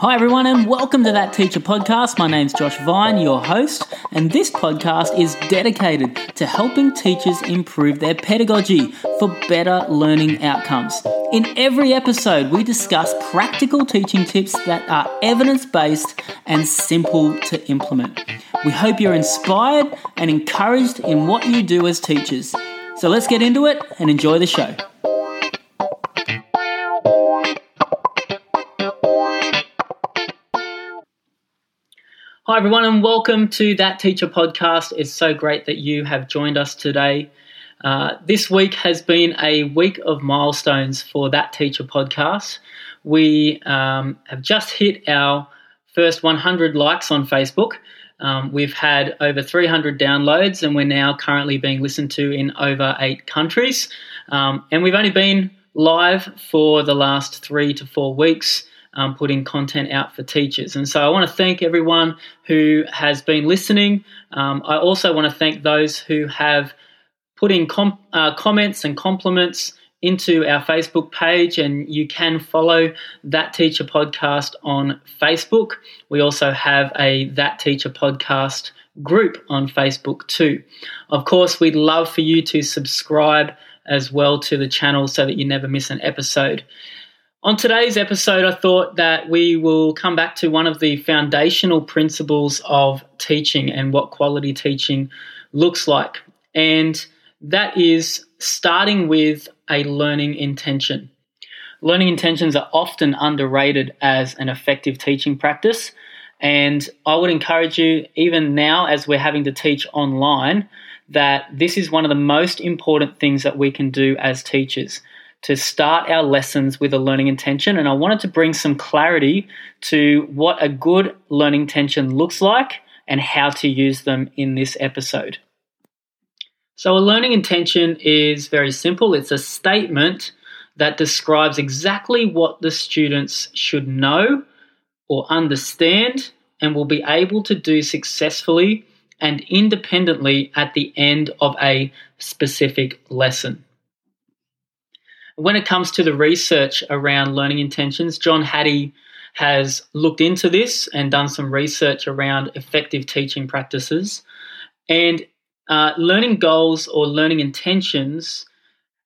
Hi, everyone, and welcome to That Teacher Podcast. My name's Josh Vine, your host, and this podcast is dedicated to helping teachers improve their pedagogy for better learning outcomes. In every episode, we discuss practical teaching tips that are evidence based and simple to implement. We hope you're inspired and encouraged in what you do as teachers. So let's get into it and enjoy the show. Hi, everyone, and welcome to That Teacher Podcast. It's so great that you have joined us today. Uh, this week has been a week of milestones for That Teacher Podcast. We um, have just hit our first 100 likes on Facebook. Um, we've had over 300 downloads, and we're now currently being listened to in over eight countries. Um, and we've only been live for the last three to four weeks um, putting content out for teachers. And so I want to thank everyone who has been listening. Um, I also want to thank those who have put in com- uh, comments and compliments into our Facebook page, and you can follow That Teacher Podcast on Facebook. We also have a That Teacher Podcast group on Facebook too. Of course, we'd love for you to subscribe as well to the channel so that you never miss an episode. On today's episode, I thought that we will come back to one of the foundational principles of teaching and what quality teaching looks like. And that is starting with a learning intention. Learning intentions are often underrated as an effective teaching practice. And I would encourage you, even now as we're having to teach online, that this is one of the most important things that we can do as teachers to start our lessons with a learning intention. And I wanted to bring some clarity to what a good learning intention looks like and how to use them in this episode. So, a learning intention is very simple it's a statement that describes exactly what the students should know or understand and will be able to do successfully and independently at the end of a specific lesson when it comes to the research around learning intentions, John Hattie has looked into this and done some research around effective teaching practices. And uh, learning goals or learning intentions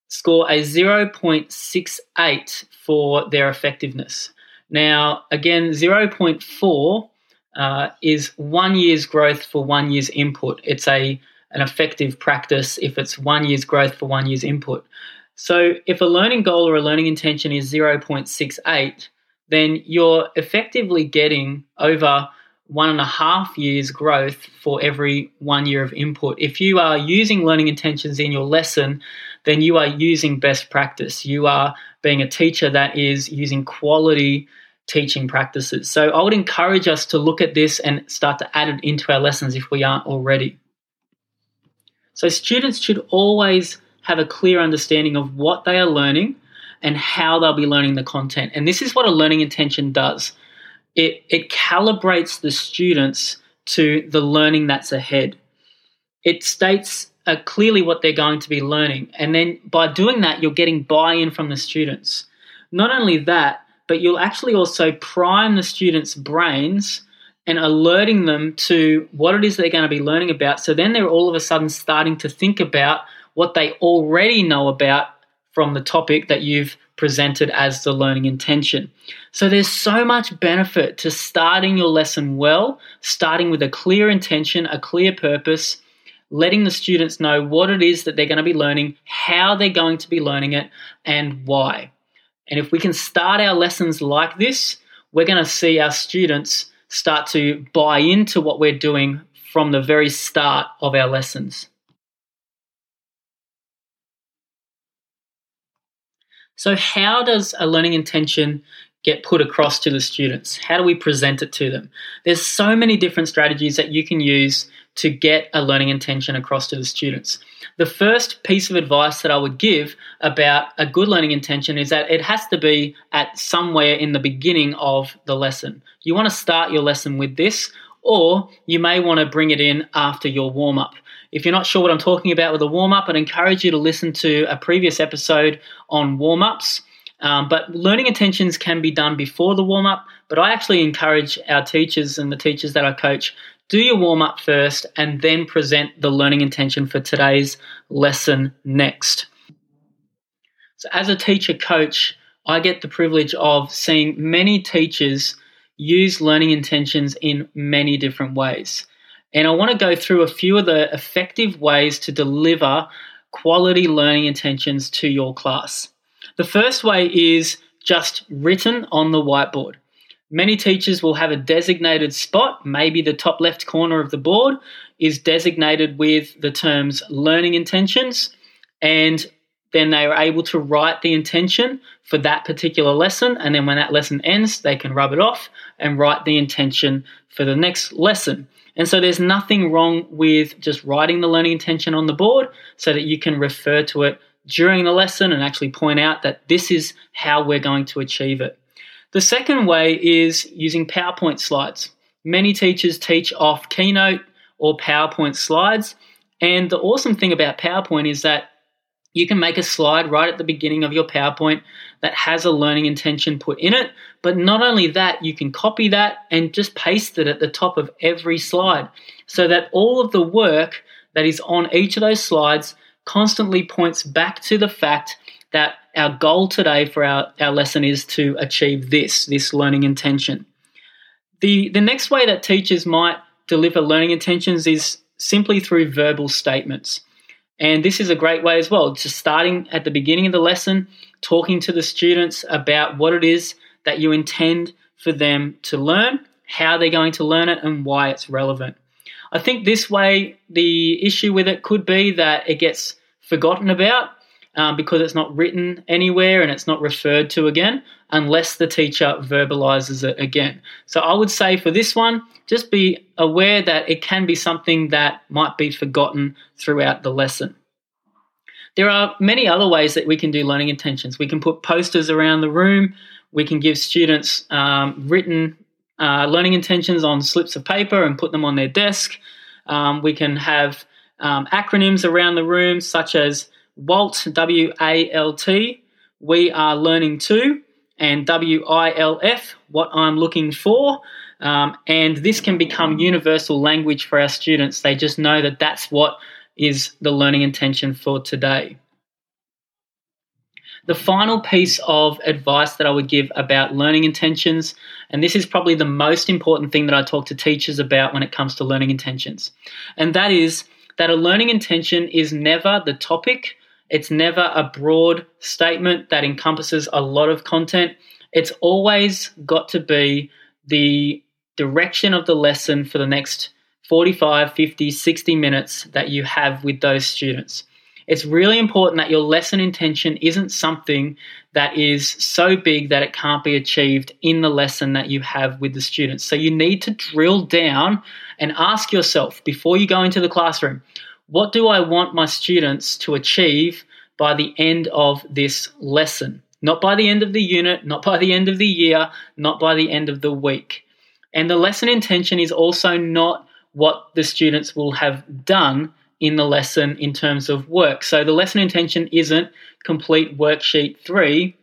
score a 0.68 for their effectiveness. Now, again, 0.4 uh, is one year's growth for one year's input. It's a an effective practice if it's one year's growth for one year's input. So if a learning goal or a learning intention is 0.68, then you're effectively getting over one and a half years growth for every one year of input. If you are using learning intentions in your lesson, then you are using best practice. You are being a teacher that is using quality teaching practices. So I would encourage us to look at this and start to add it into our lessons if we aren't already. So students should always have a clear understanding of what they are learning and how they'll be learning the content. And this is what a learning intention does it, it calibrates the students to the learning that's ahead. It states uh, clearly what they're going to be learning. And then by doing that, you're getting buy in from the students. Not only that, but you'll actually also prime the students' brains and alerting them to what it is they're going to be learning about. So then they're all of a sudden starting to think about what they already know about from the topic that you've presented as the learning intention. So there's so much benefit to starting your lesson well, starting with a clear intention, a clear purpose, letting the students know what it is that they're going to be learning, how they're going to be learning it, and why. And if we can start our lessons like this, we're going to see our students start to buy into what we're doing from the very start of our lessons. So, how does a learning intention get put across to the students? How do we present it to them? There's so many different strategies that you can use to get a learning intention across to the students. The first piece of advice that I would give about a good learning intention is that it has to be at somewhere in the beginning of the lesson. You want to start your lesson with this, or you may want to bring it in after your warm up. If you're not sure what I'm talking about with a warm up, I'd encourage you to listen to a previous episode on warm ups. Um, but learning intentions can be done before the warm up. But I actually encourage our teachers and the teachers that I coach do your warm up first and then present the learning intention for today's lesson next. So, as a teacher coach, I get the privilege of seeing many teachers use learning intentions in many different ways. And I want to go through a few of the effective ways to deliver quality learning intentions to your class. The first way is just written on the whiteboard. Many teachers will have a designated spot, maybe the top left corner of the board is designated with the terms learning intentions, and then they are able to write the intention for that particular lesson. And then when that lesson ends, they can rub it off and write the intention for the next lesson. And so there's nothing wrong with just writing the learning intention on the board so that you can refer to it during the lesson and actually point out that this is how we're going to achieve it. The second way is using PowerPoint slides. Many teachers teach off Keynote or PowerPoint slides. And the awesome thing about PowerPoint is that you can make a slide right at the beginning of your PowerPoint that has a learning intention put in it. But not only that, you can copy that and just paste it at the top of every slide so that all of the work that is on each of those slides constantly points back to the fact that our goal today for our, our lesson is to achieve this, this learning intention. The, the next way that teachers might deliver learning intentions is simply through verbal statements. And this is a great way as well, just starting at the beginning of the lesson, talking to the students about what it is that you intend for them to learn, how they're going to learn it, and why it's relevant. I think this way, the issue with it could be that it gets forgotten about um, because it's not written anywhere and it's not referred to again unless the teacher verbalizes it again. So I would say for this one, just be aware that it can be something that might be forgotten throughout the lesson. There are many other ways that we can do learning intentions. We can put posters around the room. We can give students um, written uh, learning intentions on slips of paper and put them on their desk. Um, we can have um, acronyms around the room, such as WALT, W A L T, we are learning to, and W I L F, what I'm looking for. Um, and this can become universal language for our students. They just know that that's what is the learning intention for today. The final piece of advice that I would give about learning intentions, and this is probably the most important thing that I talk to teachers about when it comes to learning intentions, and that is that a learning intention is never the topic, it's never a broad statement that encompasses a lot of content. It's always got to be the direction of the lesson for the next 45, 50, 60 minutes that you have with those students. It's really important that your lesson intention isn't something that is so big that it can't be achieved in the lesson that you have with the students. So you need to drill down and ask yourself before you go into the classroom what do I want my students to achieve by the end of this lesson? Not by the end of the unit, not by the end of the year, not by the end of the week. And the lesson intention is also not what the students will have done in the lesson in terms of work. So the lesson intention isn't complete worksheet three.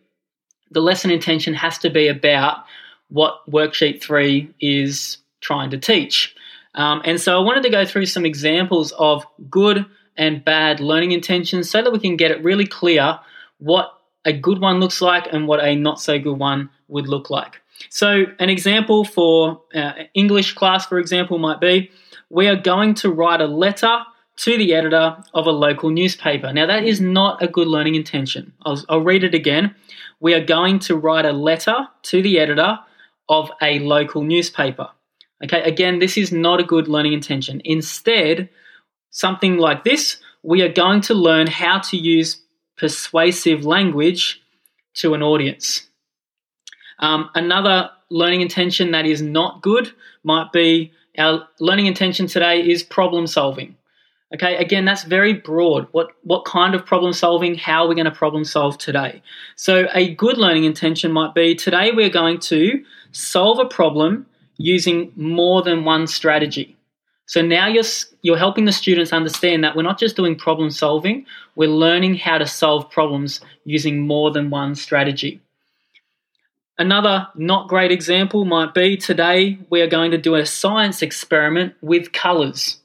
The lesson intention has to be about what worksheet three is trying to teach. Um, and so I wanted to go through some examples of good and bad learning intentions so that we can get it really clear what a good one looks like and what a not so good one would look like. So, an example for uh, English class, for example, might be we are going to write a letter to the editor of a local newspaper. Now, that is not a good learning intention. I'll, I'll read it again. We are going to write a letter to the editor of a local newspaper. Okay, again, this is not a good learning intention. Instead, something like this, we are going to learn how to use persuasive language to an audience. Um, another learning intention that is not good might be our learning intention today is problem solving. Okay, again, that's very broad. What what kind of problem solving? How are we going to problem solve today? So a good learning intention might be today we're going to solve a problem using more than one strategy. So now you're you're helping the students understand that we're not just doing problem solving, we're learning how to solve problems using more than one strategy. Another not great example might be today we are going to do a science experiment with colors.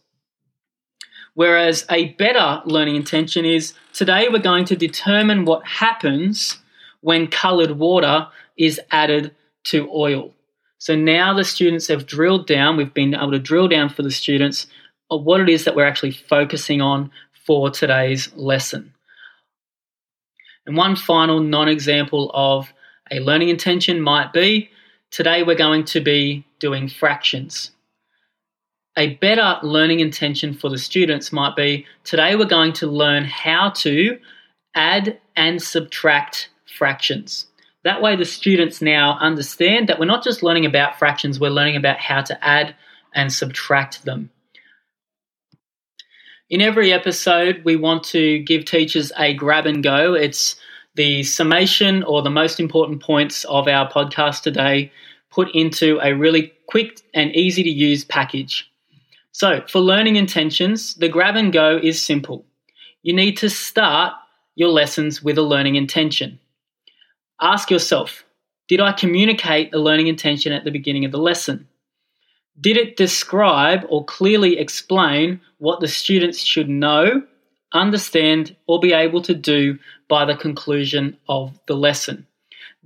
Whereas a better learning intention is today we're going to determine what happens when colored water is added to oil. So now the students have drilled down, we've been able to drill down for the students what it is that we're actually focusing on for today's lesson. And one final non example of a learning intention might be today we're going to be doing fractions. A better learning intention for the students might be today we're going to learn how to add and subtract fractions. That way, the students now understand that we're not just learning about fractions, we're learning about how to add and subtract them. In every episode, we want to give teachers a grab and go. It's the summation or the most important points of our podcast today put into a really quick and easy to use package. So, for learning intentions, the grab and go is simple. You need to start your lessons with a learning intention. Ask yourself Did I communicate the learning intention at the beginning of the lesson? Did it describe or clearly explain what the students should know understand, or be able to do by the conclusion of the lesson?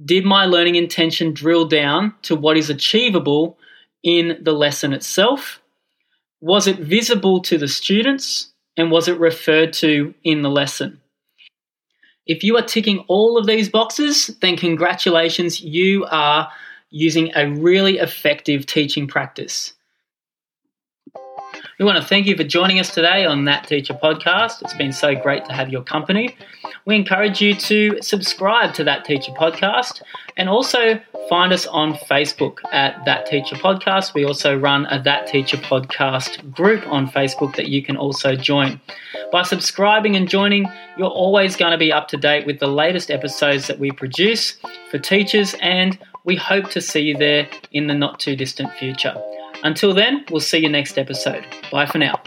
Did my learning intention drill down to what is achievable in the lesson itself? Was it visible to the students? And was it referred to in the lesson? If you are ticking all of these boxes, then congratulations, you are using a really effective teaching practice. We want to thank you for joining us today on That Teacher podcast. It's been so great to have your company. We encourage you to subscribe to That Teacher podcast and also find us on Facebook at That Teacher Podcast. We also run a That Teacher Podcast group on Facebook that you can also join. By subscribing and joining, you're always going to be up to date with the latest episodes that we produce for teachers, and we hope to see you there in the not too distant future. Until then, we'll see you next episode. Bye for now.